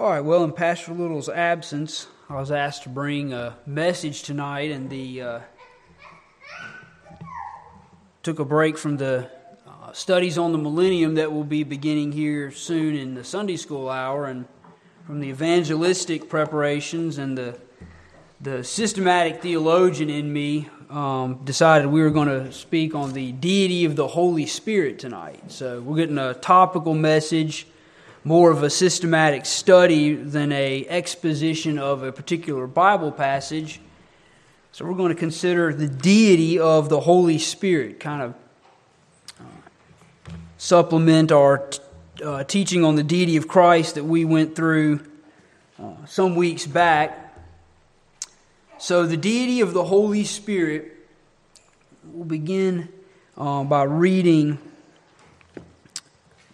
All right, well, in Pastor Little's absence, I was asked to bring a message tonight, and the uh, took a break from the uh, studies on the millennium that will be beginning here soon in the Sunday school hour, and from the evangelistic preparations and the the systematic theologian in me um, decided we were going to speak on the deity of the Holy Spirit tonight. So we're getting a topical message more of a systematic study than a exposition of a particular Bible passage. So we're going to consider the deity of the Holy Spirit, kind of uh, supplement our uh, teaching on the deity of Christ that we went through uh, some weeks back. So the deity of the Holy Spirit, we'll begin uh, by reading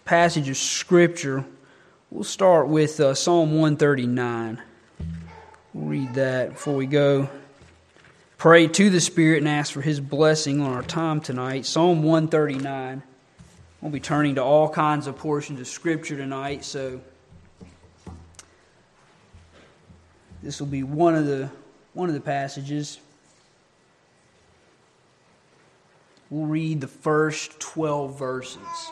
passage of Scripture We'll start with uh, Psalm 139. We'll read that before we go. Pray to the Spirit and ask for His blessing on our time tonight. Psalm 139. We'll be turning to all kinds of portions of Scripture tonight, so this will be one of the one of the passages. We'll read the first 12 verses.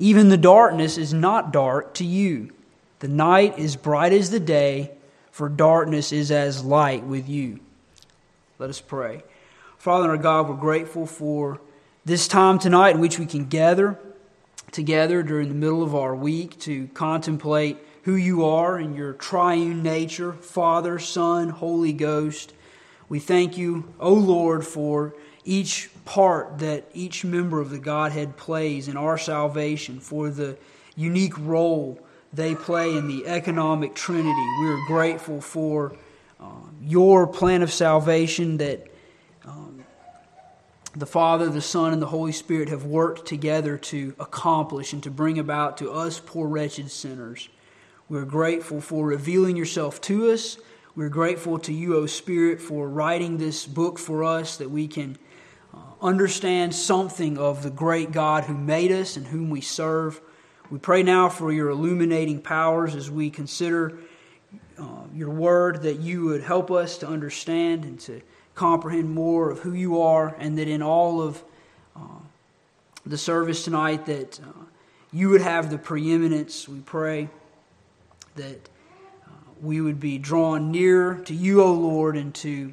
Even the darkness is not dark to you. The night is bright as the day, for darkness is as light with you. Let us pray. Father our God, we're grateful for this time tonight in which we can gather together during the middle of our week to contemplate who you are and your triune nature, Father, Son, Holy Ghost. We thank you, O Lord, for each part that each member of the Godhead plays in our salvation, for the unique role they play in the economic trinity. We are grateful for um, your plan of salvation that um, the Father, the Son, and the Holy Spirit have worked together to accomplish and to bring about to us poor, wretched sinners. We're grateful for revealing yourself to us. We're grateful to you, O Spirit, for writing this book for us that we can understand something of the great God who made us and whom we serve. We pray now for your illuminating powers as we consider uh, your word, that you would help us to understand and to comprehend more of who you are, and that in all of uh, the service tonight, that uh, you would have the preeminence. We pray that uh, we would be drawn near to you, O Lord, and to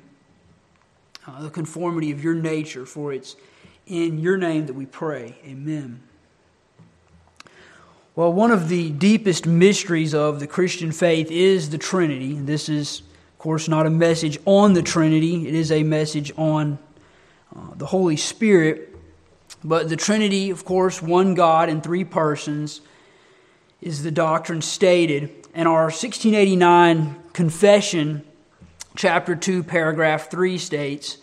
uh, the conformity of your nature, for it's in your name that we pray. Amen. Well, one of the deepest mysteries of the Christian faith is the Trinity. This is, of course, not a message on the Trinity, it is a message on uh, the Holy Spirit. But the Trinity, of course, one God in three persons, is the doctrine stated. And our 1689 confession chapter 2, paragraph 3 states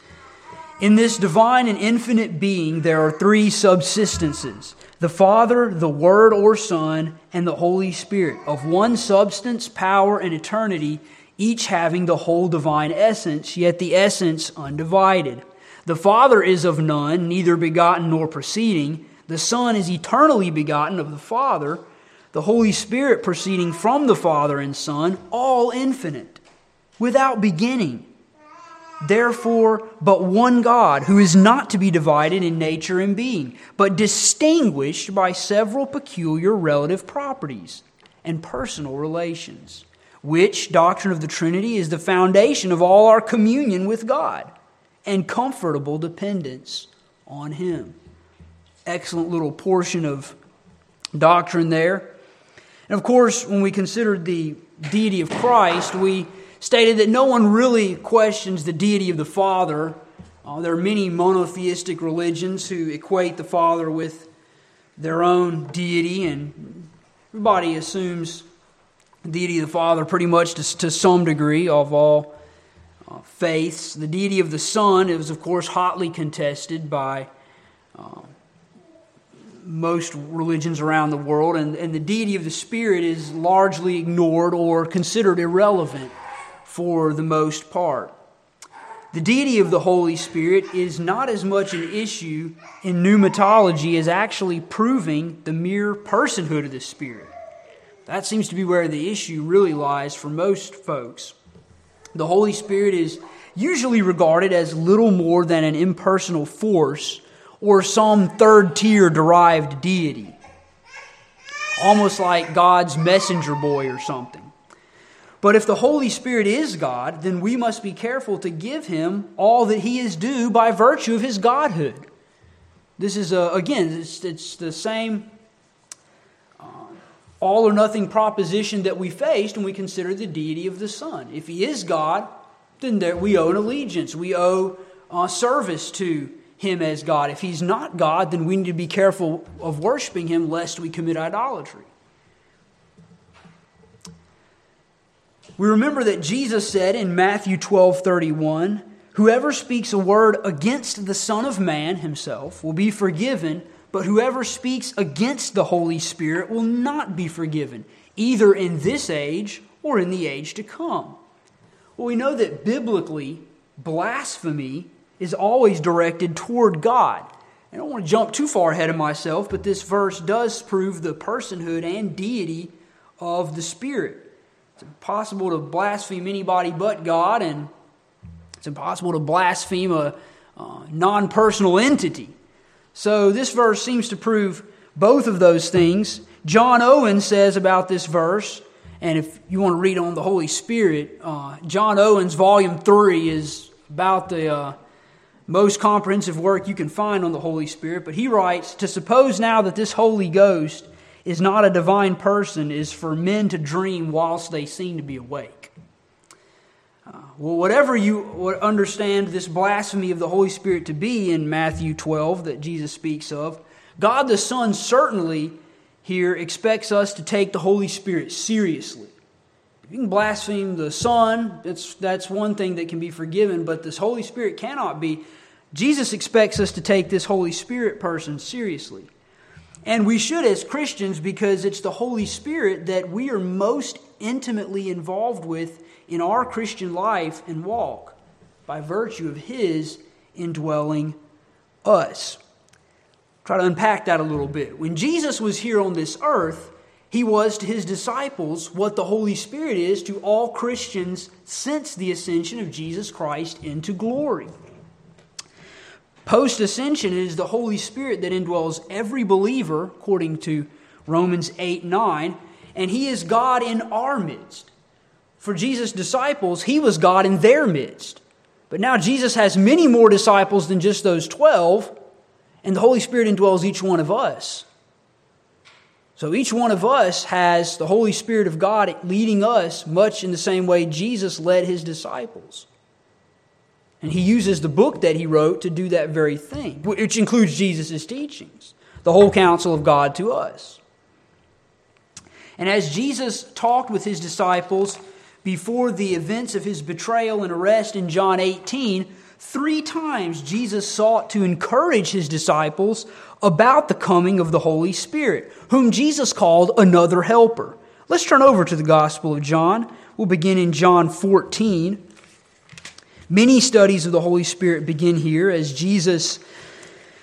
In this divine and infinite being, there are three subsistences the Father, the Word or Son, and the Holy Spirit, of one substance, power, and eternity, each having the whole divine essence, yet the essence undivided. The Father is of none, neither begotten nor proceeding. The Son is eternally begotten of the Father. The Holy Spirit proceeding from the Father and Son, all infinite without beginning. Therefore, but one God, who is not to be divided in nature and being, but distinguished by several peculiar relative properties and personal relations, which doctrine of the Trinity is the foundation of all our communion with God and comfortable dependence on Him. Excellent little portion of doctrine there. And of course, when we considered the deity of Christ, we stated that no one really questions the deity of the Father. Uh, there are many monotheistic religions who equate the Father with their own deity, and everybody assumes the deity of the Father pretty much to, to some degree of all uh, faiths. The deity of the Son is, of course, hotly contested by uh, most religions around the world, and, and the deity of the Spirit is largely ignored or considered irrelevant for the most part. The deity of the Holy Spirit is not as much an issue in pneumatology as actually proving the mere personhood of the Spirit. That seems to be where the issue really lies for most folks. The Holy Spirit is usually regarded as little more than an impersonal force or some third tier derived deity, almost like God's messenger boy or something. But if the Holy Spirit is God, then we must be careful to give him all that he is due by virtue of his godhood. This is, a, again, it's, it's the same uh, all or nothing proposition that we faced when we consider the deity of the Son. If he is God, then there, we owe an allegiance, we owe uh, service to him as God. If he's not God, then we need to be careful of worshiping him lest we commit idolatry. We remember that Jesus said in Matthew 12 31, Whoever speaks a word against the Son of Man himself will be forgiven, but whoever speaks against the Holy Spirit will not be forgiven, either in this age or in the age to come. Well, we know that biblically, blasphemy is always directed toward God. I don't want to jump too far ahead of myself, but this verse does prove the personhood and deity of the Spirit. Impossible to blaspheme anybody but God, and it's impossible to blaspheme a uh, non personal entity. So this verse seems to prove both of those things. John Owen says about this verse, and if you want to read on the Holy Spirit, uh, John Owen's volume 3 is about the uh, most comprehensive work you can find on the Holy Spirit. But he writes To suppose now that this Holy Ghost is not a divine person is for men to dream whilst they seem to be awake. Uh, well, whatever you would understand this blasphemy of the Holy Spirit to be in Matthew 12 that Jesus speaks of, God the Son certainly here expects us to take the Holy Spirit seriously. If you can blaspheme the Son, that's, that's one thing that can be forgiven, but this Holy Spirit cannot be. Jesus expects us to take this Holy Spirit person seriously. And we should as Christians because it's the Holy Spirit that we are most intimately involved with in our Christian life and walk by virtue of His indwelling us. Try to unpack that a little bit. When Jesus was here on this earth, he was to his disciples what the Holy Spirit is to all Christians since the ascension of Jesus Christ into glory. Post ascension, it is the Holy Spirit that indwells every believer, according to Romans 8 9, and He is God in our midst. For Jesus' disciples, He was God in their midst. But now Jesus has many more disciples than just those 12, and the Holy Spirit indwells each one of us. So each one of us has the Holy Spirit of God leading us, much in the same way Jesus led His disciples. And he uses the book that he wrote to do that very thing, which includes Jesus' teachings, the whole counsel of God to us. And as Jesus talked with his disciples before the events of his betrayal and arrest in John 18, three times Jesus sought to encourage his disciples about the coming of the Holy Spirit, whom Jesus called another helper. Let's turn over to the Gospel of John. We'll begin in John 14. Many studies of the Holy Spirit begin here as Jesus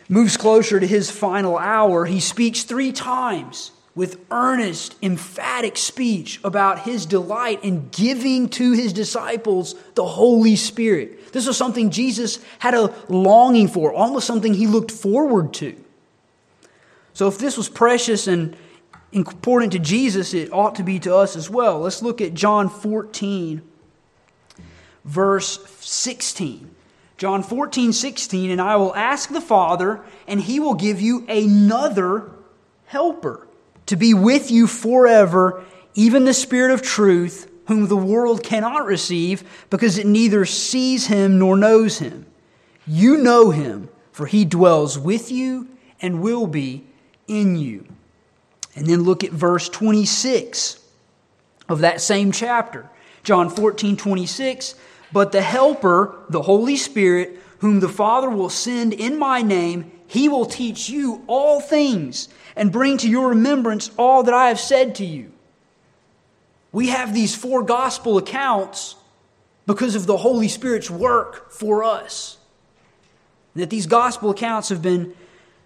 moves closer to his final hour. He speaks three times with earnest, emphatic speech about his delight in giving to his disciples the Holy Spirit. This was something Jesus had a longing for, almost something he looked forward to. So, if this was precious and important to Jesus, it ought to be to us as well. Let's look at John 14, verse 16. John 14, 16, and I will ask the Father, and he will give you another helper to be with you forever, even the Spirit of truth, whom the world cannot receive because it neither sees him nor knows him. You know him, for he dwells with you and will be in you. And then look at verse 26 of that same chapter. John 14, 26. But the Helper, the Holy Spirit, whom the Father will send in my name, he will teach you all things and bring to your remembrance all that I have said to you. We have these four gospel accounts because of the Holy Spirit's work for us. That these gospel accounts have been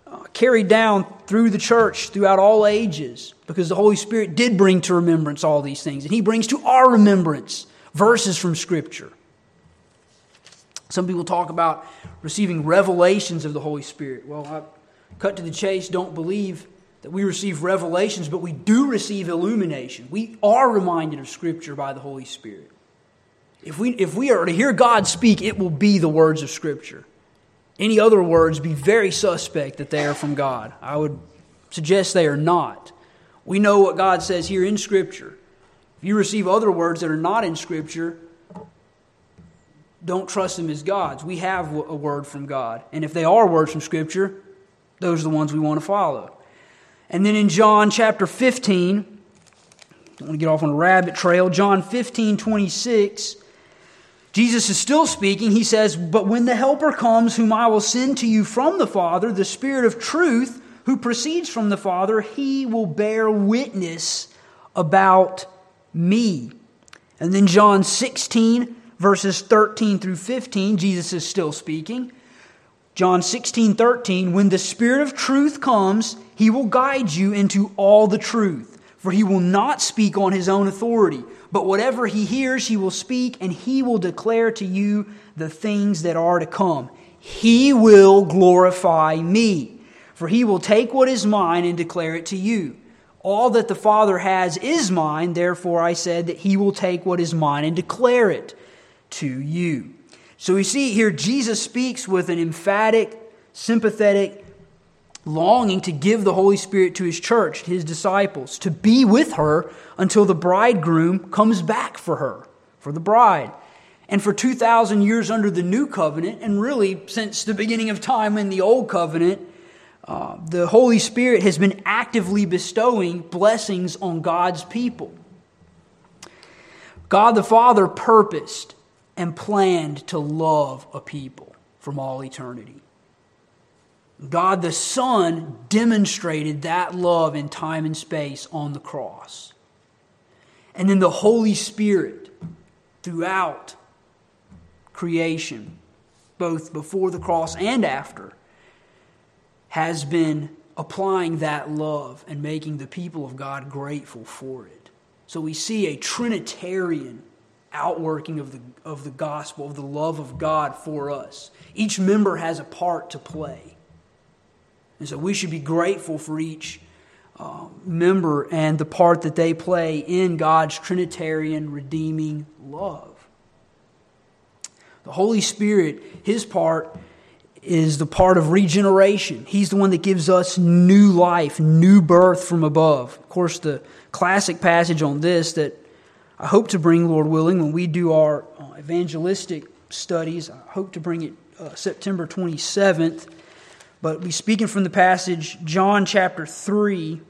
uh, carried down through the church throughout all ages because the Holy Spirit did bring to remembrance all these things. And He brings to our remembrance verses from Scripture. Some people talk about receiving revelations of the Holy Spirit. Well, I cut to the chase, don't believe that we receive revelations, but we do receive illumination. We are reminded of Scripture by the Holy Spirit. If we, if we are to hear God speak, it will be the words of Scripture. Any other words be very suspect that they are from God. I would suggest they are not. We know what God says here in Scripture. If you receive other words that are not in Scripture, don't trust them as gods. We have a word from God. And if they are words from Scripture, those are the ones we want to follow. And then in John chapter 15, don't want to get off on a rabbit trail. John 15, 26, Jesus is still speaking. He says, But when the Helper comes, whom I will send to you from the Father, the Spirit of truth, who proceeds from the Father, he will bear witness about me. And then John 16, verses 13 through 15, Jesus is still speaking. John 16, 13, when the Spirit of truth comes, he will guide you into all the truth. For he will not speak on his own authority, but whatever he hears, he will speak, and he will declare to you the things that are to come. He will glorify me, for he will take what is mine and declare it to you. All that the Father has is mine, therefore I said that he will take what is mine and declare it to you. So we see here Jesus speaks with an emphatic, sympathetic longing to give the Holy Spirit to his church, his disciples, to be with her until the bridegroom comes back for her, for the bride. And for 2,000 years under the new covenant, and really since the beginning of time in the old covenant, uh, the Holy Spirit has been actively bestowing blessings on God's people. God the Father purposed and planned to love a people from all eternity. God the Son demonstrated that love in time and space on the cross. And then the Holy Spirit throughout creation, both before the cross and after, has been applying that love and making the people of God grateful for it. So we see a Trinitarian outworking of the, of the gospel, of the love of God for us. Each member has a part to play. And so we should be grateful for each uh, member and the part that they play in God's Trinitarian redeeming love. The Holy Spirit, his part is the part of regeneration. He's the one that gives us new life, new birth from above. Of course, the classic passage on this that I hope to bring, Lord willing, when we do our uh, evangelistic studies. I hope to bring it uh, September 27th. But we speaking from the passage, John chapter 3.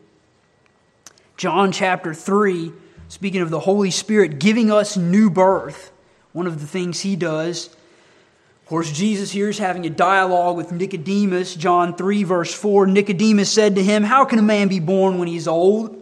John chapter 3, speaking of the Holy Spirit giving us new birth. One of the things he does. Of course, Jesus here is having a dialogue with Nicodemus. John 3, verse 4 Nicodemus said to him, How can a man be born when he's old?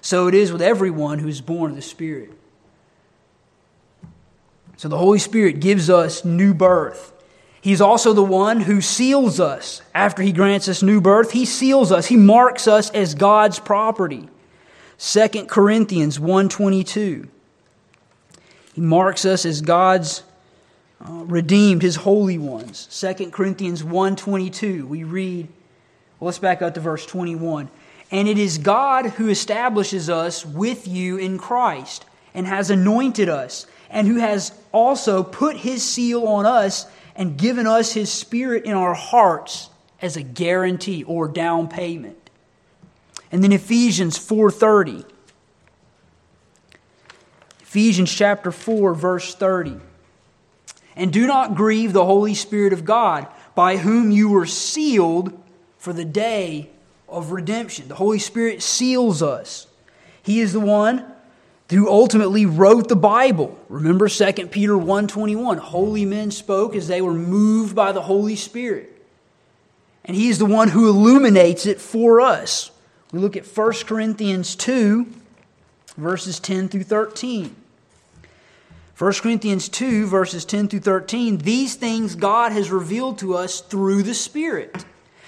So it is with everyone who is born of the Spirit. So the Holy Spirit gives us new birth. He's also the one who seals us. After he grants us new birth, he seals us. He marks us as God's property. 2 Corinthians 1:22. He marks us as God's uh, redeemed, his holy ones. 2 Corinthians 1:22. We read, well, let's back up to verse 21. And it is God who establishes us with you in Christ and has anointed us and who has also put his seal on us and given us his spirit in our hearts as a guarantee or down payment. And then Ephesians 4:30. Ephesians chapter 4 verse 30. And do not grieve the Holy Spirit of God, by whom you were sealed for the day of redemption. The Holy Spirit seals us. He is the one who ultimately wrote the Bible. Remember 2 Peter 1:21, holy men spoke as they were moved by the Holy Spirit. And he is the one who illuminates it for us. We look at 1 Corinthians 2 verses 10 through 13. 1 Corinthians 2 verses 10 through 13, these things God has revealed to us through the Spirit.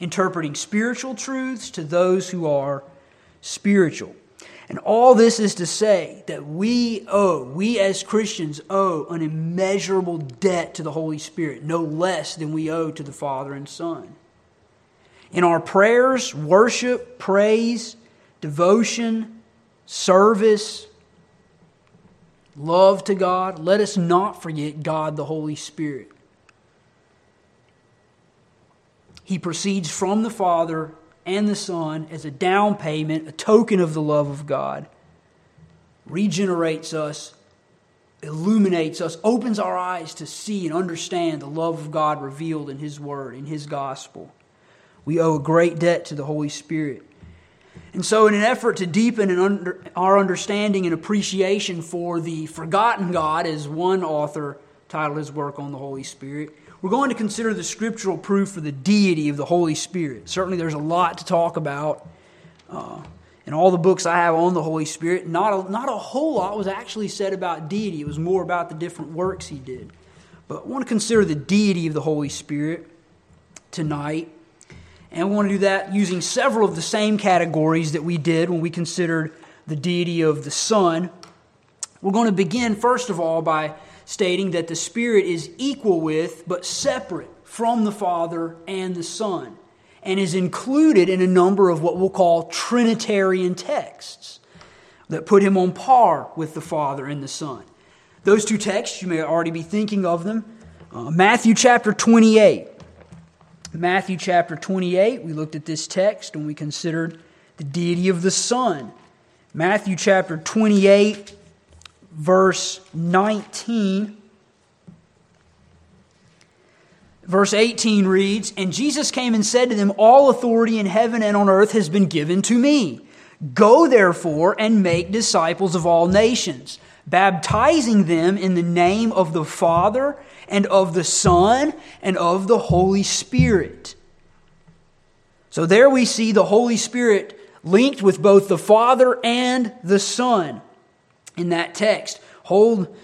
interpreting spiritual truths to those who are spiritual. And all this is to say that we owe, we as Christians owe an immeasurable debt to the Holy Spirit, no less than we owe to the Father and Son. In our prayers, worship, praise, devotion, service, love to God, let us not forget God the Holy Spirit. He proceeds from the Father and the Son as a down payment, a token of the love of God, regenerates us, illuminates us, opens our eyes to see and understand the love of God revealed in His Word, in His gospel. We owe a great debt to the Holy Spirit. And so, in an effort to deepen under, our understanding and appreciation for the forgotten God, as one author titled his work on the Holy Spirit, we're going to consider the scriptural proof for the deity of the Holy Spirit. Certainly, there's a lot to talk about. Uh, in all the books I have on the Holy Spirit, not a, not a whole lot was actually said about deity. It was more about the different works he did. But I want to consider the deity of the Holy Spirit tonight. And we want to do that using several of the same categories that we did when we considered the deity of the Son. We're going to begin, first of all, by stating that the Spirit is equal with, but separate from the Father and the Son, and is included in a number of what we'll call Trinitarian texts that put him on par with the Father and the Son. Those two texts, you may already be thinking of them. Uh, Matthew chapter 28. Matthew chapter 28, we looked at this text and we considered the deity of the Son. Matthew chapter 28, verse 19. Verse 18 reads And Jesus came and said to them, All authority in heaven and on earth has been given to me. Go therefore and make disciples of all nations, baptizing them in the name of the Father and of the Son and of the Holy Spirit. So there we see the Holy Spirit linked with both the Father and the Son in that text. Hold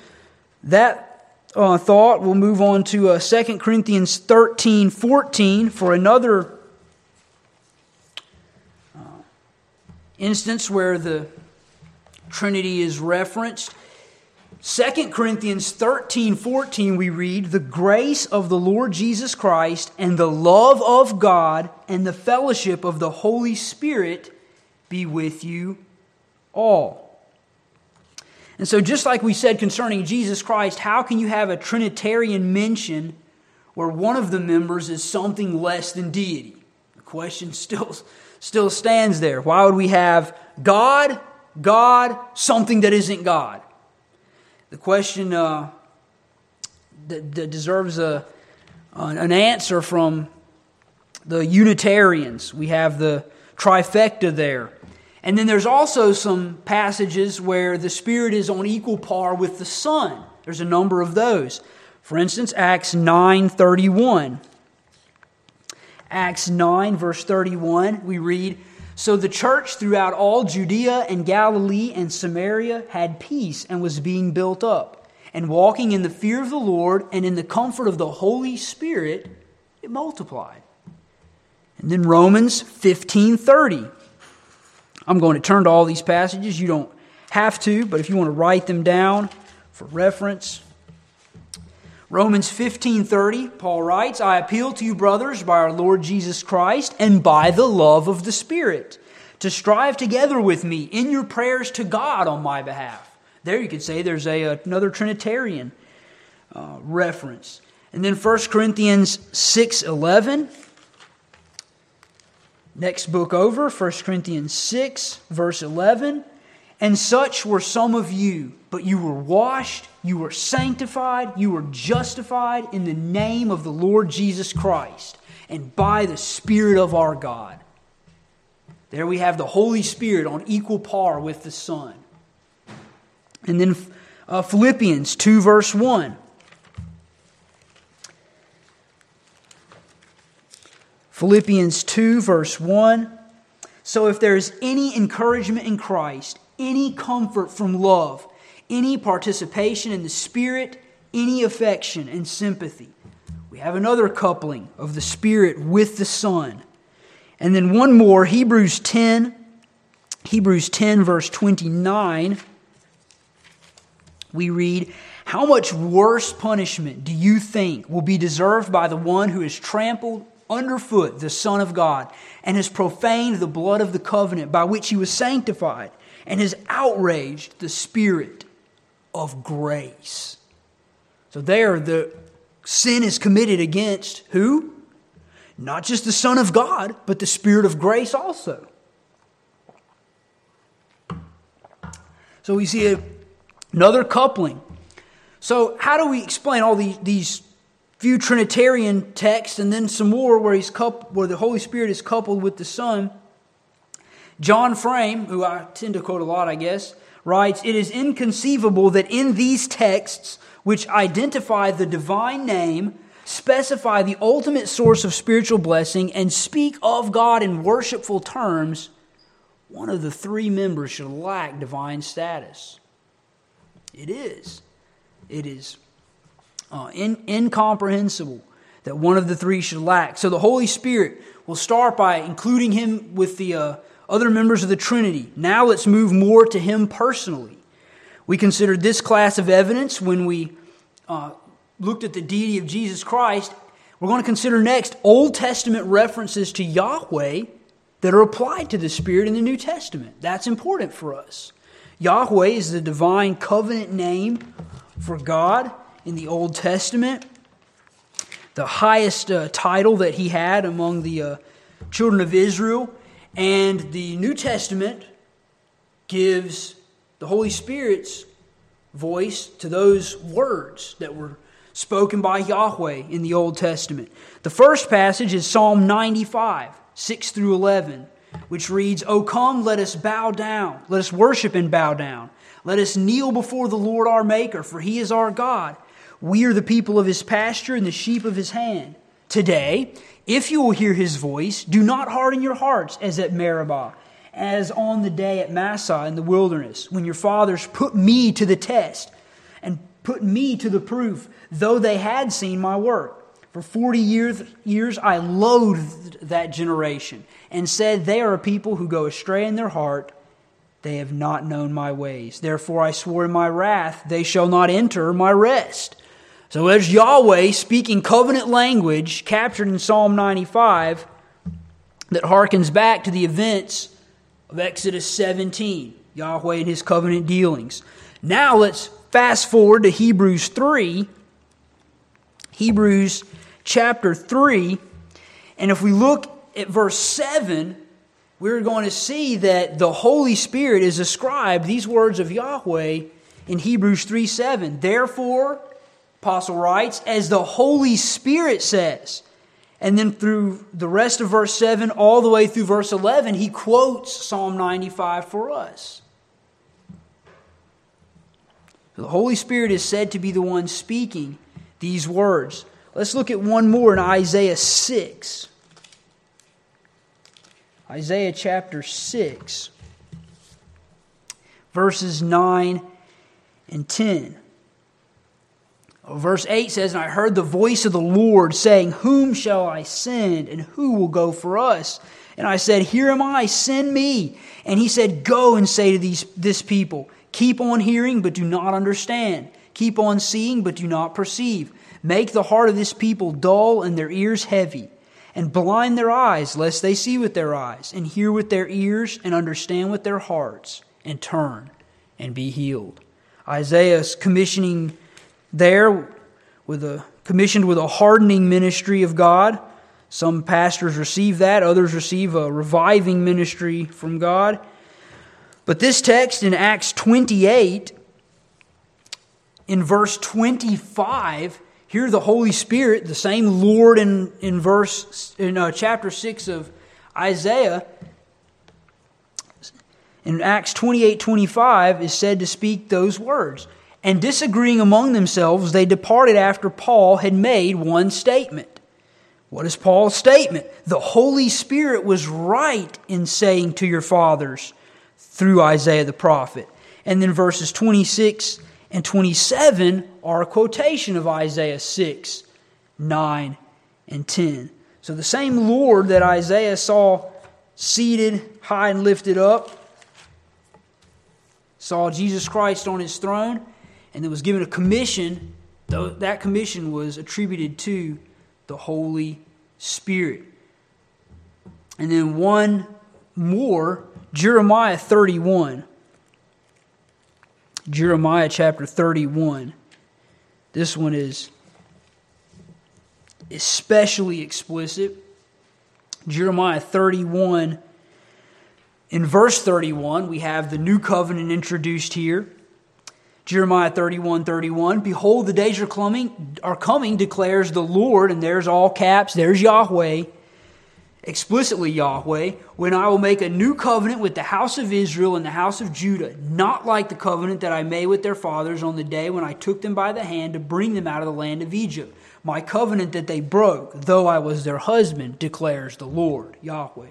that uh, thought. We'll move on to uh, 2 Corinthians 13 14 for another uh, instance where the Trinity is referenced. 2 Corinthians 13 14, we read, The grace of the Lord Jesus Christ and the love of God and the fellowship of the Holy Spirit be with you all. And so, just like we said concerning Jesus Christ, how can you have a Trinitarian mention where one of the members is something less than deity? The question still, still stands there. Why would we have God, God, something that isn't God? The question uh, that, that, deserves a, an answer from the Unitarians. We have the trifecta there. And then there's also some passages where the Spirit is on equal par with the Son. There's a number of those. For instance, Acts 9:31. Acts 9 verse 31, we read, "So the church throughout all Judea and Galilee and Samaria had peace and was being built up, and walking in the fear of the Lord and in the comfort of the Holy Spirit, it multiplied." And then Romans 15:30. I'm going to turn to all these passages. You don't have to, but if you want to write them down for reference, Romans 15:30 Paul writes, "I appeal to you brothers by our Lord Jesus Christ and by the love of the Spirit to strive together with me in your prayers to God on my behalf." There you could say there's a, another trinitarian uh, reference. And then 1 Corinthians 6:11 Next book over, 1 Corinthians 6 verse 11, and such were some of you, but you were washed you were sanctified, you were justified in the name of the Lord Jesus Christ and by the Spirit of our God. There we have the Holy Spirit on equal par with the Son. And then uh, Philippians 2, verse 1. Philippians 2, verse 1. So if there is any encouragement in Christ, any comfort from love, any participation in the Spirit, any affection and sympathy. We have another coupling of the Spirit with the Son. And then one more, Hebrews 10, Hebrews 10, verse 29. We read, How much worse punishment do you think will be deserved by the one who has trampled underfoot the Son of God and has profaned the blood of the covenant by which he was sanctified and has outraged the Spirit of grace. So there, the sin is committed against who? Not just the Son of God, but the Spirit of grace also. So we see another coupling. So, how do we explain all these, these few Trinitarian texts and then some more where, he's coupled, where the Holy Spirit is coupled with the Son? John Frame, who I tend to quote a lot, I guess, writes It is inconceivable that in these texts, which identify the divine name, specify the ultimate source of spiritual blessing, and speak of God in worshipful terms, one of the three members should lack divine status. It is. It is uh, in, incomprehensible that one of the three should lack. So the Holy Spirit will start by including him with the. Uh, other members of the Trinity. Now let's move more to him personally. We considered this class of evidence when we uh, looked at the deity of Jesus Christ. We're going to consider next Old Testament references to Yahweh that are applied to the Spirit in the New Testament. That's important for us. Yahweh is the divine covenant name for God in the Old Testament, the highest uh, title that he had among the uh, children of Israel. And the New Testament gives the Holy Spirit's voice to those words that were spoken by Yahweh in the Old Testament. The first passage is Psalm 95, 6 through 11, which reads, O come, let us bow down, let us worship and bow down. Let us kneel before the Lord our Maker, for he is our God. We are the people of his pasture and the sheep of his hand. Today, if you will hear his voice, do not harden your hearts as at Meribah, as on the day at Massah in the wilderness, when your fathers put me to the test and put me to the proof, though they had seen my work. For 40 years, years I loathed that generation and said, They are a people who go astray in their heart. They have not known my ways. Therefore I swore in my wrath, They shall not enter my rest. So as Yahweh speaking covenant language captured in Psalm 95 that harkens back to the events of Exodus 17, Yahweh and his covenant dealings. Now let's fast forward to Hebrews 3. Hebrews chapter 3. And if we look at verse 7, we're going to see that the Holy Spirit is ascribed, these words of Yahweh, in Hebrews 3 7. Therefore, Apostle writes, as the Holy Spirit says. And then through the rest of verse 7, all the way through verse 11, he quotes Psalm 95 for us. The Holy Spirit is said to be the one speaking these words. Let's look at one more in Isaiah 6. Isaiah chapter 6, verses 9 and 10. Verse 8 says, And I heard the voice of the Lord saying, Whom shall I send, and who will go for us? And I said, Here am I, send me. And he said, Go and say to these, this people, Keep on hearing, but do not understand. Keep on seeing, but do not perceive. Make the heart of this people dull and their ears heavy and blind their eyes, lest they see with their eyes, and hear with their ears, and understand with their hearts, and turn and be healed. Isaiah's commissioning there with a commissioned with a hardening ministry of God. Some pastors receive that, others receive a reviving ministry from God. But this text in Acts 28, in verse 25, here, the Holy Spirit, the same Lord in, in verse in uh, chapter six of Isaiah, in Acts 28 25, is said to speak those words. And disagreeing among themselves, they departed after Paul had made one statement. What is Paul's statement? The Holy Spirit was right in saying to your fathers through Isaiah the prophet. And then verses 26 and 27 are a quotation of Isaiah 6, 9, and 10. So the same Lord that Isaiah saw seated high and lifted up, saw Jesus Christ on his throne, and then was given a commission. That commission was attributed to the Holy Spirit. And then one more, Jeremiah 31. Jeremiah chapter 31. This one is especially explicit. Jeremiah 31. In verse 31, we have the new covenant introduced here. Jeremiah 31 31. Behold, the days are coming, are coming, declares the Lord, and there's all caps, there's Yahweh explicitly Yahweh, when I will make a new covenant with the house of Israel and the house of Judah, not like the covenant that I made with their fathers on the day when I took them by the hand to bring them out of the land of Egypt. My covenant that they broke, though I was their husband, declares the Lord, Yahweh.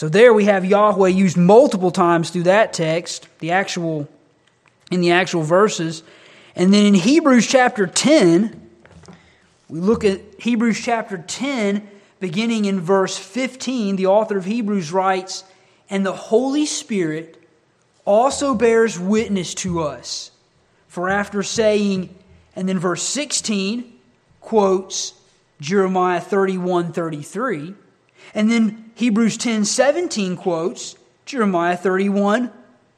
So there we have Yahweh used multiple times through that text, the actual in the actual verses. And then in Hebrews chapter 10, we look at Hebrews chapter 10 beginning in verse 15, the author of Hebrews writes, "And the Holy Spirit also bears witness to us. For after saying, and then verse 16 quotes Jeremiah 31 33, and then Hebrews 10 17 quotes Jeremiah 31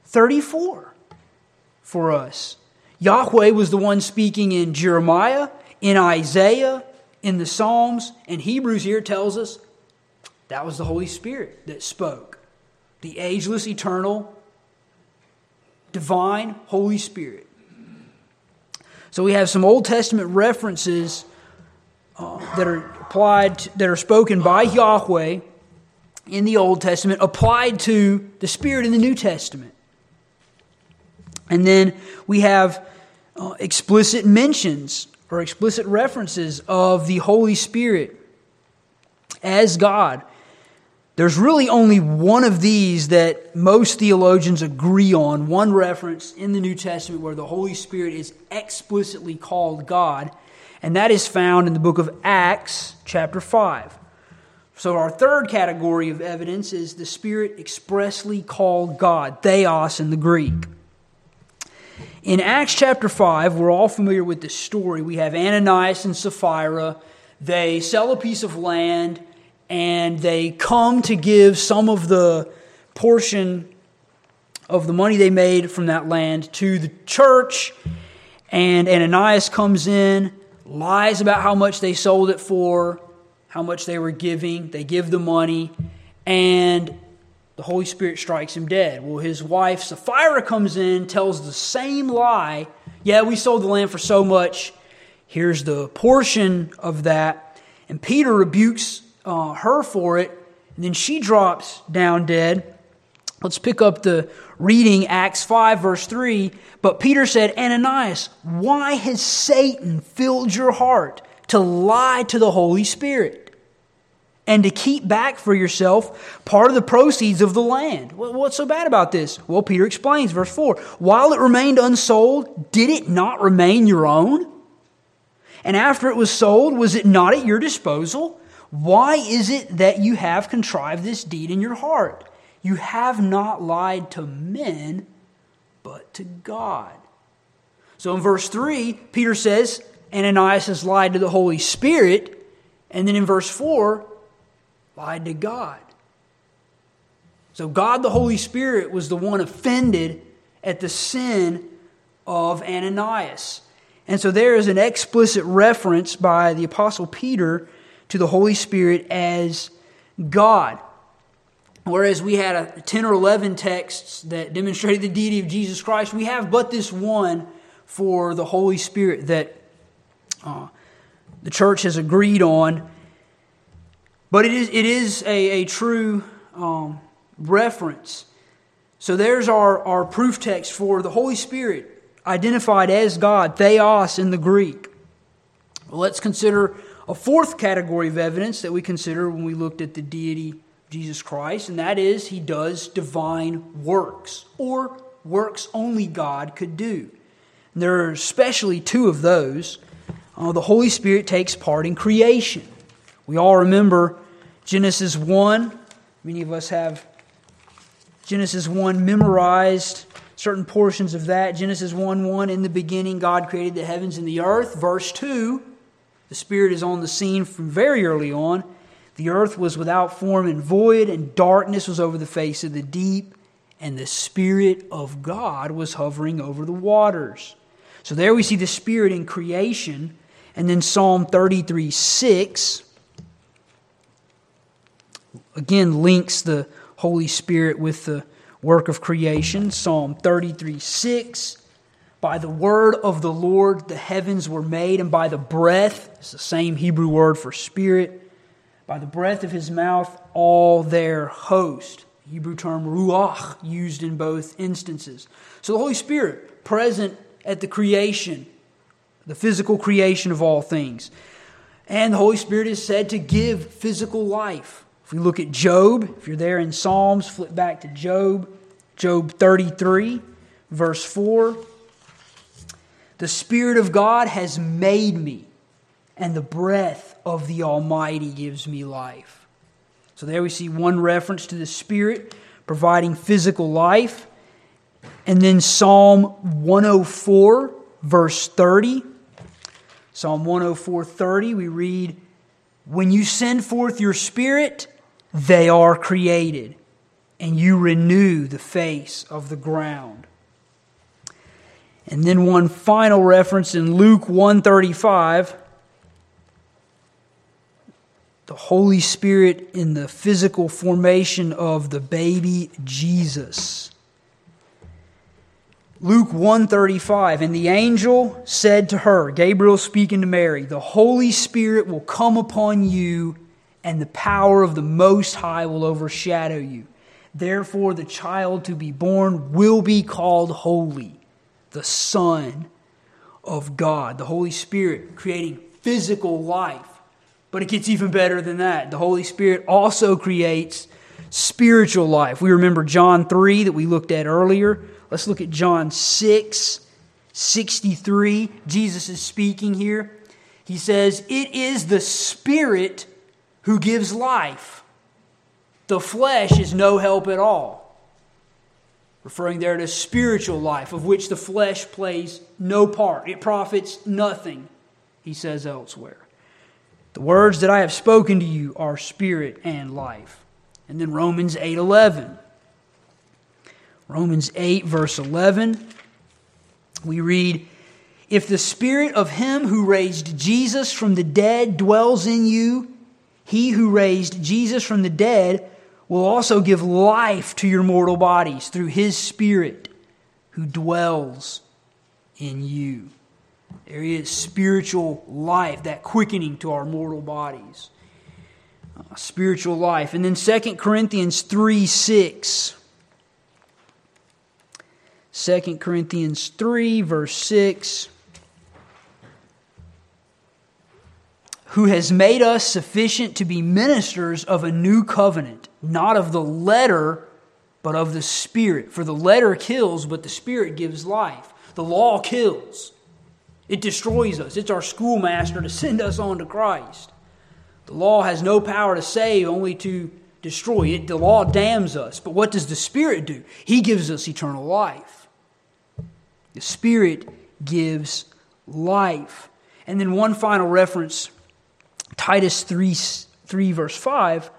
34 for us. Yahweh was the one speaking in Jeremiah, in Isaiah, in the Psalms, and Hebrews here tells us that was the Holy Spirit that spoke. The ageless, eternal, divine Holy Spirit. So we have some Old Testament references uh, that are applied, that are spoken by Yahweh in the Old Testament, applied to the Spirit in the New Testament. And then we have uh, explicit mentions or explicit references of the Holy Spirit as God. There's really only one of these that most theologians agree on, one reference in the New Testament where the Holy Spirit is explicitly called God, and that is found in the book of Acts, chapter 5. So, our third category of evidence is the Spirit expressly called God, theos in the Greek. In Acts chapter 5, we're all familiar with this story. We have Ananias and Sapphira. They sell a piece of land and they come to give some of the portion of the money they made from that land to the church. And Ananias comes in, lies about how much they sold it for, how much they were giving. They give the money, and the Holy Spirit strikes him dead. Well, his wife Sapphira comes in, tells the same lie. Yeah, we sold the land for so much. Here's the portion of that. And Peter rebukes uh, her for it. And then she drops down dead. Let's pick up the reading, Acts 5, verse 3. But Peter said, Ananias, why has Satan filled your heart to lie to the Holy Spirit? And to keep back for yourself part of the proceeds of the land. What's so bad about this? Well, Peter explains, verse 4 While it remained unsold, did it not remain your own? And after it was sold, was it not at your disposal? Why is it that you have contrived this deed in your heart? You have not lied to men, but to God. So in verse 3, Peter says, Ananias has lied to the Holy Spirit. And then in verse 4, lied to God. So, God the Holy Spirit was the one offended at the sin of Ananias. And so, there is an explicit reference by the Apostle Peter to the Holy Spirit as God. Whereas we had a 10 or 11 texts that demonstrated the deity of Jesus Christ, we have but this one for the Holy Spirit that uh, the church has agreed on. But it is, it is a, a true um, reference. So there's our, our proof text for the Holy Spirit, identified as God, theos in the Greek. Well, let's consider a fourth category of evidence that we consider when we looked at the deity Jesus Christ, and that is he does divine works, or works only God could do. And there are especially two of those. Uh, the Holy Spirit takes part in creation. We all remember Genesis 1. Many of us have Genesis 1 memorized, certain portions of that. Genesis 1 1, in the beginning, God created the heavens and the earth. Verse 2, the Spirit is on the scene from very early on. The earth was without form and void, and darkness was over the face of the deep, and the Spirit of God was hovering over the waters. So there we see the Spirit in creation. And then Psalm 33 6 again links the Holy Spirit with the work of creation. Psalm 33 6. By the word of the Lord the heavens were made, and by the breath, it's the same Hebrew word for spirit, by the breath of his mouth, all their host. Hebrew term ruach, used in both instances. So the Holy Spirit, present at the creation, the physical creation of all things. And the Holy Spirit is said to give physical life. We look at Job, if you're there in Psalms, flip back to Job, Job 33, verse 4. The Spirit of God has made me, and the breath of the Almighty gives me life. So there we see one reference to the Spirit providing physical life. And then Psalm 104, verse 30. Psalm 104, 30, we read, When you send forth your Spirit, they are created, and you renew the face of the ground. And then one final reference in Luke 135 the Holy Spirit in the physical formation of the baby Jesus. Luke 135 and the angel said to her Gabriel speaking to Mary the Holy Spirit will come upon you and the power of the Most High will overshadow you. Therefore, the child to be born will be called holy, the Son of God, the Holy Spirit creating physical life. But it gets even better than that. The Holy Spirit also creates spiritual life. We remember John 3 that we looked at earlier. Let's look at John 6 63. Jesus is speaking here. He says, It is the Spirit who gives life. The flesh is no help at all. referring there to spiritual life, of which the flesh plays no part. It profits nothing, he says elsewhere. The words that I have spoken to you are spirit and life. And then Romans 8:11. Romans 8 verse 11 we read if the spirit of him who raised Jesus from the dead dwells in you he who raised Jesus from the dead will also give life to your mortal bodies through his Spirit who dwells in you. There is spiritual life, that quickening to our mortal bodies. Uh, spiritual life. And then 2 Corinthians 3 6. 2 Corinthians 3, verse 6. Who has made us sufficient to be ministers of a new covenant, not of the letter, but of the Spirit. For the letter kills, but the Spirit gives life. The law kills, it destroys us. It's our schoolmaster to send us on to Christ. The law has no power to save, only to destroy. It, the law damns us. But what does the Spirit do? He gives us eternal life. The Spirit gives life. And then one final reference Titus 3, 3 verse 5,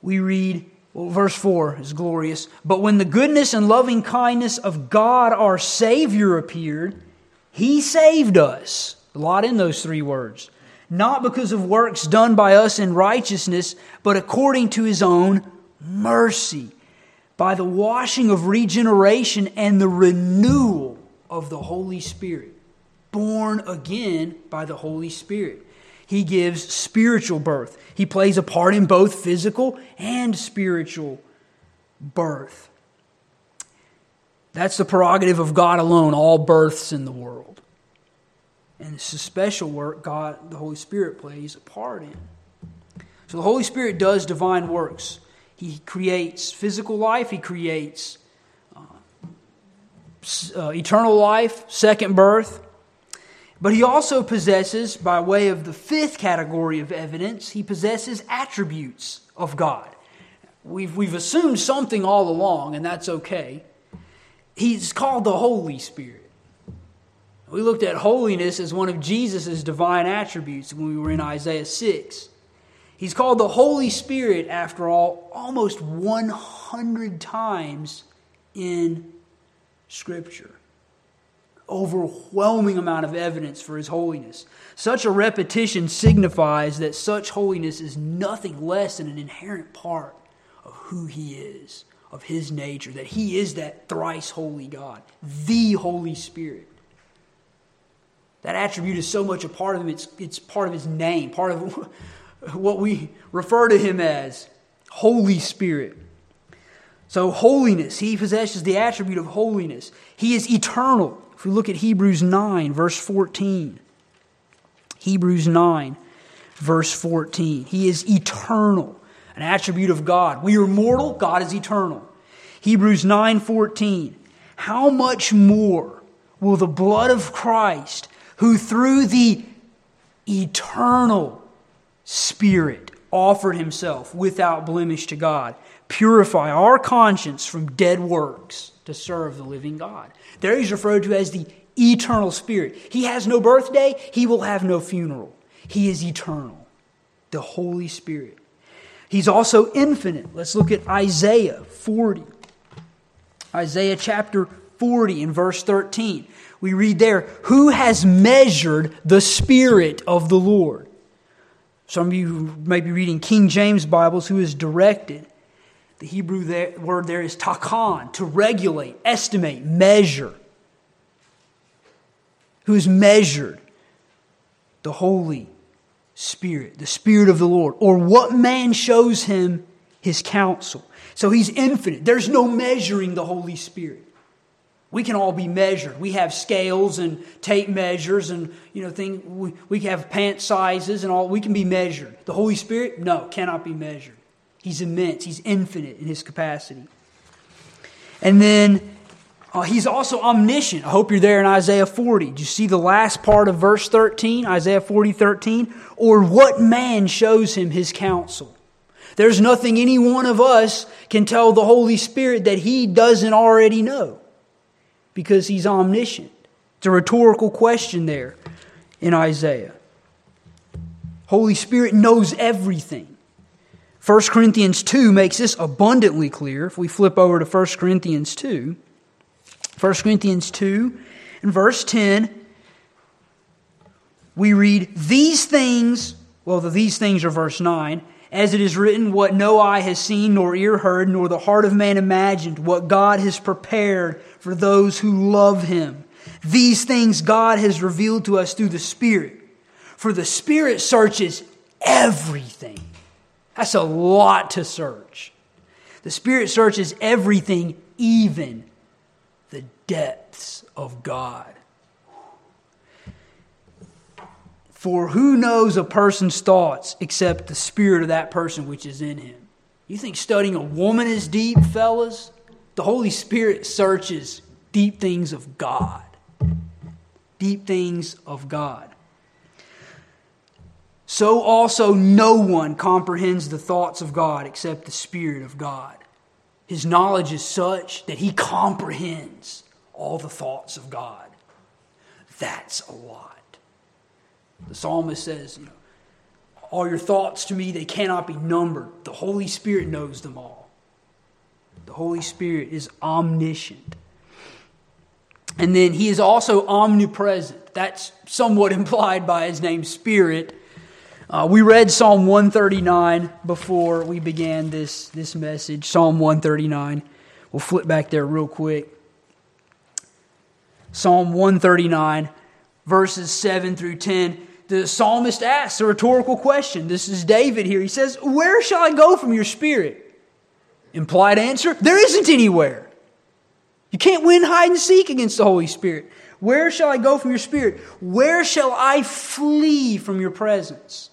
we read, well, verse 4 is glorious. But when the goodness and loving kindness of God our Savior appeared, He saved us. A lot in those three words. Not because of works done by us in righteousness, but according to His own mercy, by the washing of regeneration and the renewal of the Holy Spirit. Born again by the Holy Spirit he gives spiritual birth. He plays a part in both physical and spiritual birth. That's the prerogative of God alone, all births in the world. And it's a special work God, the Holy Spirit, plays a part in. So the Holy Spirit does divine works. He creates physical life, He creates uh, uh, eternal life, second birth. But he also possesses, by way of the fifth category of evidence, he possesses attributes of God. We've, we've assumed something all along, and that's okay. He's called the Holy Spirit. We looked at holiness as one of Jesus' divine attributes when we were in Isaiah 6. He's called the Holy Spirit, after all, almost 100 times in Scripture overwhelming amount of evidence for his holiness. Such a repetition signifies that such holiness is nothing less than an inherent part of who he is, of his nature, that he is that thrice holy God, the Holy Spirit. That attribute is so much a part of him, it's, it's part of his name, part of what we refer to him as Holy Spirit. So, holiness, he possesses the attribute of holiness. He is eternal. If we look at Hebrews 9, verse 14, Hebrews 9, verse 14, He is eternal, an attribute of God. We are mortal, God is eternal. Hebrews 9, 14, how much more will the blood of Christ, who through the eternal Spirit offered himself without blemish to God, purify our conscience from dead works to serve the living God. There he's referred to as the eternal spirit. He has no birthday, he will have no funeral. He is eternal, the Holy Spirit. He's also infinite. Let's look at Isaiah 40. Isaiah chapter 40 and verse 13. We read there, Who has measured the Spirit of the Lord? Some of you may be reading King James Bibles, who is directed. The Hebrew there, word there is takan, to regulate, estimate, measure. Who is measured? The Holy Spirit, the Spirit of the Lord. Or what man shows him his counsel? So he's infinite. There's no measuring the Holy Spirit. We can all be measured. We have scales and tape measures and you know thing. We, we have pant sizes and all. We can be measured. The Holy Spirit, no, cannot be measured. He's immense, he's infinite in his capacity. And then uh, he's also omniscient. I hope you're there in Isaiah 40. Do you see the last part of verse 13, Isaiah 40, 13? Or what man shows him his counsel? There's nothing any one of us can tell the Holy Spirit that He doesn't already know because He's omniscient. It's a rhetorical question there in Isaiah. Holy Spirit knows everything. 1 Corinthians 2 makes this abundantly clear. If we flip over to 1 Corinthians 2, 1 Corinthians 2 and verse 10, we read, These things, well, the these things are verse 9, as it is written, what no eye has seen, nor ear heard, nor the heart of man imagined, what God has prepared for those who love him. These things God has revealed to us through the Spirit. For the Spirit searches everything that's a lot to search. The Spirit searches everything, even the depths of God. For who knows a person's thoughts except the spirit of that person which is in him? You think studying a woman is deep, fellas? The Holy Spirit searches deep things of God. Deep things of God so also no one comprehends the thoughts of God except the Spirit of God. His knowledge is such that he comprehends all the thoughts of God. That's a lot. The psalmist says, you know, all your thoughts to me, they cannot be numbered. The Holy Spirit knows them all. The Holy Spirit is omniscient. And then he is also omnipresent. That's somewhat implied by his name, Spirit. Uh, we read Psalm 139 before we began this, this message. Psalm 139. We'll flip back there real quick. Psalm 139, verses 7 through 10. The psalmist asks a rhetorical question. This is David here. He says, Where shall I go from your spirit? Implied answer there isn't anywhere. You can't win hide and seek against the Holy Spirit. Where shall I go from your spirit? Where shall I flee from your presence?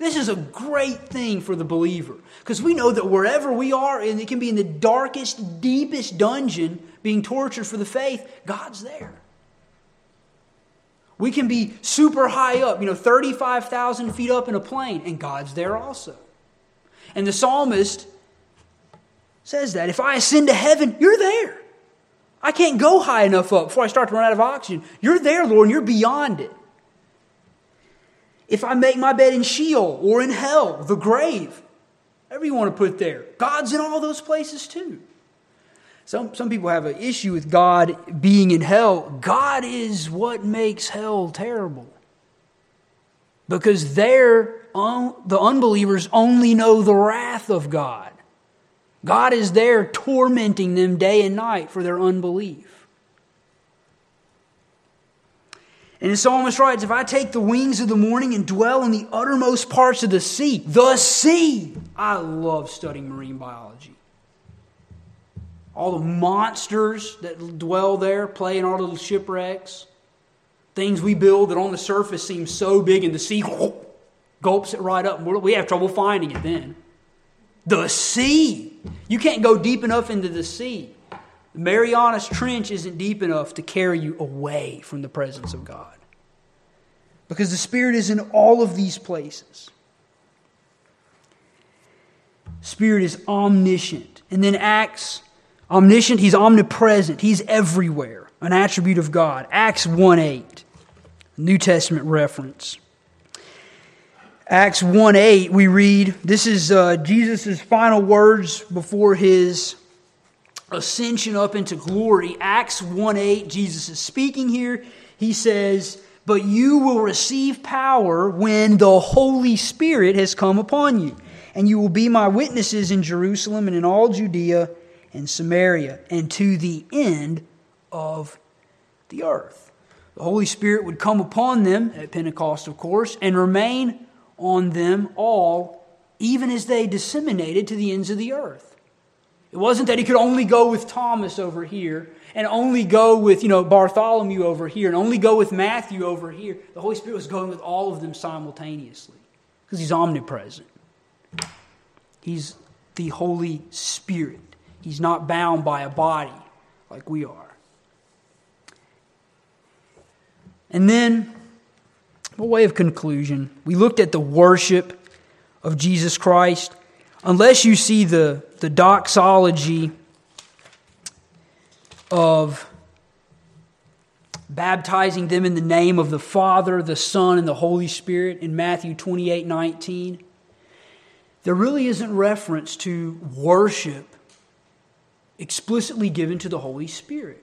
This is a great thing for the believer because we know that wherever we are, and it can be in the darkest, deepest dungeon being tortured for the faith, God's there. We can be super high up, you know, 35,000 feet up in a plane, and God's there also. And the psalmist says that if I ascend to heaven, you're there. I can't go high enough up before I start to run out of oxygen. You're there, Lord, and you're beyond it if I make my bed in Sheol or in hell, the grave, whatever you want to put there, God's in all those places too. Some, some people have an issue with God being in hell. God is what makes hell terrible. Because there, the unbelievers only know the wrath of God. God is there tormenting them day and night for their unbelief. And the psalmist writes, If I take the wings of the morning and dwell in the uttermost parts of the sea, the sea. I love studying marine biology. All the monsters that dwell there, play in our little shipwrecks. Things we build that on the surface seem so big, and the sea whoop, gulps it right up. We have trouble finding it then. The sea. You can't go deep enough into the sea. The Marianas Trench isn't deep enough to carry you away from the presence of God. Because the Spirit is in all of these places. Spirit is omniscient. And then Acts, omniscient, he's omnipresent, he's everywhere, an attribute of God. Acts 1 8, New Testament reference. Acts 1 8, we read, this is uh, Jesus' final words before his ascension up into glory. Acts 1 8, Jesus is speaking here. He says, But you will receive power when the Holy Spirit has come upon you. And you will be my witnesses in Jerusalem and in all Judea and Samaria and to the end of the earth. The Holy Spirit would come upon them at Pentecost, of course, and remain on them all, even as they disseminated to the ends of the earth. It wasn't that he could only go with Thomas over here and only go with, you know, Bartholomew over here and only go with Matthew over here. The Holy Spirit was going with all of them simultaneously because he's omnipresent. He's the Holy Spirit. He's not bound by a body like we are. And then, by way of conclusion, we looked at the worship of Jesus Christ, unless you see the, the doxology of baptizing them in the name of the Father, the Son, and the Holy Spirit in Matthew 28 19, there really isn't reference to worship explicitly given to the Holy Spirit.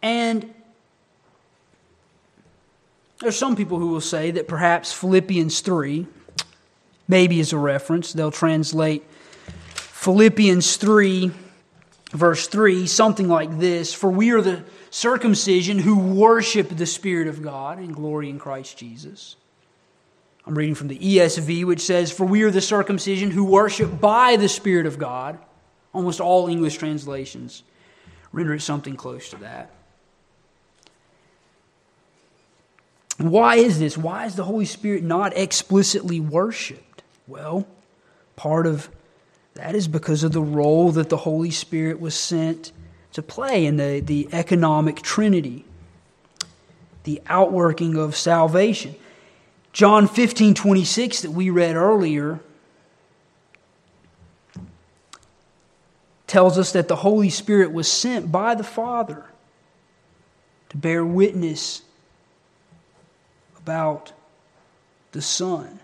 And there's some people who will say that perhaps Philippians 3 maybe as a reference. They'll translate Philippians 3, verse 3, something like this For we are the circumcision who worship the Spirit of God and glory in Christ Jesus. I'm reading from the ESV, which says, For we are the circumcision who worship by the Spirit of God. Almost all English translations render it something close to that. Why is this? Why is the Holy Spirit not explicitly worshiped? Well, part of that is because of the role that the Holy Spirit was sent to play in the, the economic trinity, the outworking of salvation. John 15, 26, that we read earlier, tells us that the Holy Spirit was sent by the Father to bear witness about the Son.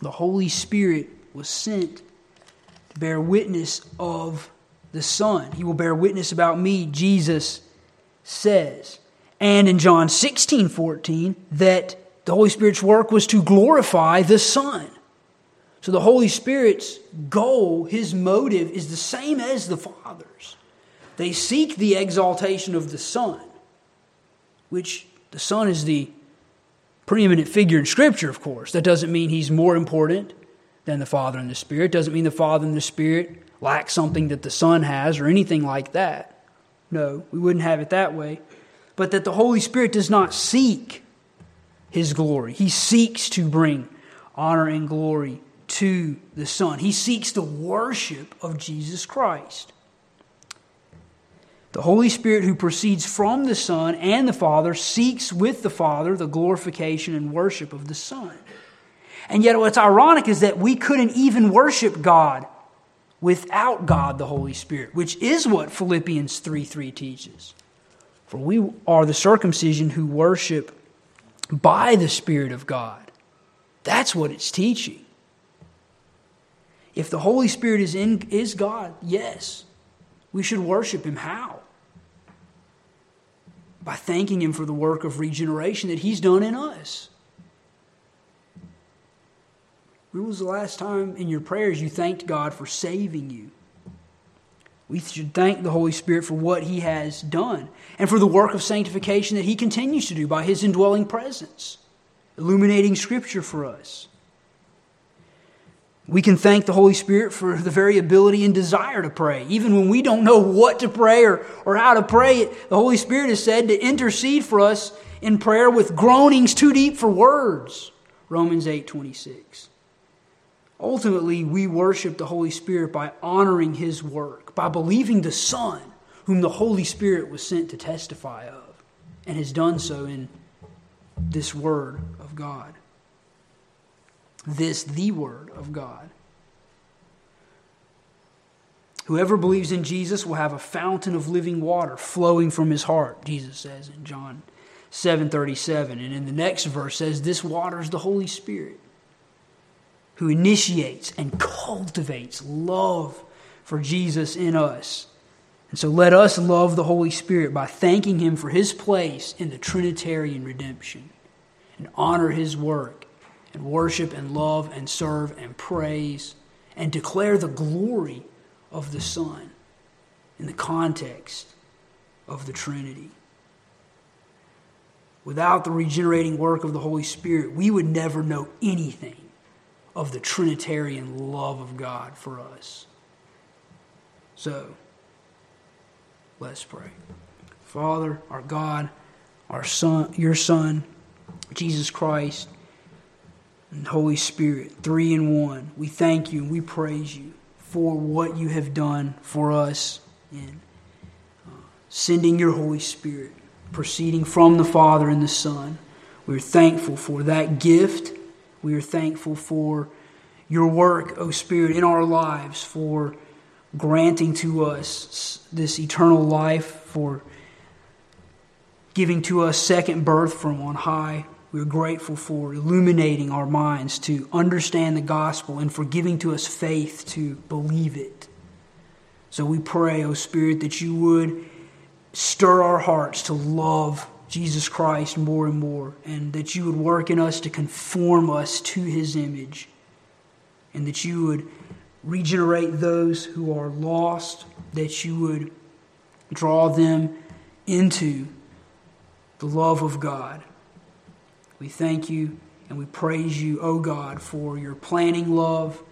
The Holy Spirit was sent to bear witness of the Son. He will bear witness about me, Jesus says and in John 16 14, that the Holy Spirit's work was to glorify the Son. So the Holy Spirit's goal, his motive, is the same as the Father's. They seek the exaltation of the Son, which the Son is the preeminent figure in Scripture, of course. That doesn't mean he's more important than the Father and the Spirit. Doesn't mean the Father and the Spirit lack something that the Son has or anything like that. No, we wouldn't have it that way but that the Holy Spirit does not seek his glory. He seeks to bring honor and glory to the Son. He seeks the worship of Jesus Christ. The Holy Spirit, who proceeds from the Son and the Father, seeks with the Father the glorification and worship of the Son. And yet, what's ironic is that we couldn't even worship God without God, the Holy Spirit, which is what Philippians 3 3 teaches. For we are the circumcision who worship by the Spirit of God. That's what it's teaching. If the Holy Spirit is in is God, yes, we should worship him how? By thanking him for the work of regeneration that he's done in us. When was the last time in your prayers you thanked God for saving you? We should thank the Holy Spirit for what He has done and for the work of sanctification that He continues to do by His indwelling presence, illuminating Scripture for us. We can thank the Holy Spirit for the very ability and desire to pray. Even when we don't know what to pray or, or how to pray, the Holy Spirit is said to intercede for us in prayer with groanings too deep for words. Romans 8 26. Ultimately, we worship the Holy Spirit by honoring His work, by believing the Son, whom the Holy Spirit was sent to testify of, and has done so in this Word of God. This, the Word of God. Whoever believes in Jesus will have a fountain of living water flowing from his heart, Jesus says in John 7:37. And in the next verse says this water is the Holy Spirit who initiates and cultivates love for Jesus in us. And so let us love the Holy Spirit by thanking Him for His place in the Trinitarian redemption and honor His work and worship and love and serve and praise and declare the glory of the Son in the context of the Trinity. Without the regenerating work of the Holy Spirit, we would never know anything of the Trinitarian love of God for us. So, let's pray. Father, our God, our Son, your Son, Jesus Christ, and Holy Spirit, three in one, we thank you and we praise you for what you have done for us in uh, sending your Holy Spirit proceeding from the Father and the Son. We are thankful for that gift. We are thankful for your work, O Spirit, in our lives, for granting to us this eternal life, for giving to us second birth from on high. We're grateful for illuminating our minds to understand the gospel and for giving to us faith to believe it. So we pray, O Spirit, that you would stir our hearts to love Jesus Christ more and more, and that you would work in us to conform us to his image, and that you would regenerate those who are lost, that you would draw them into the love of God. We thank you and we praise you, O God, for your planning love,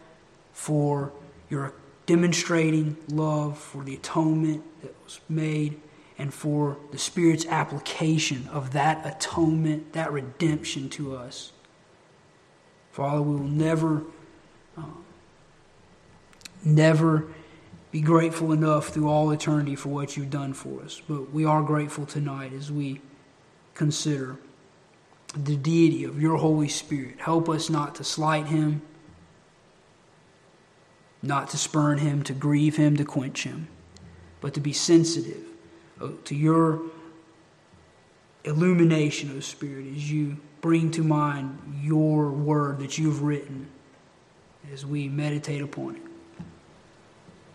for your demonstrating love, for the atonement that was made, and for the Spirit's application of that atonement, that redemption to us. Father, we will never, uh, never be grateful enough through all eternity for what you've done for us. But we are grateful tonight as we consider the deity of your Holy Spirit. Help us not to slight him, not to spurn him, to grieve him, to quench him, but to be sensitive to your illumination, O Spirit, as you bring to mind your word that you've written as we meditate upon it.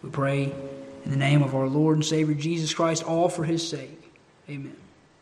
We pray in the name of our Lord and Savior Jesus Christ, all for his sake. Amen.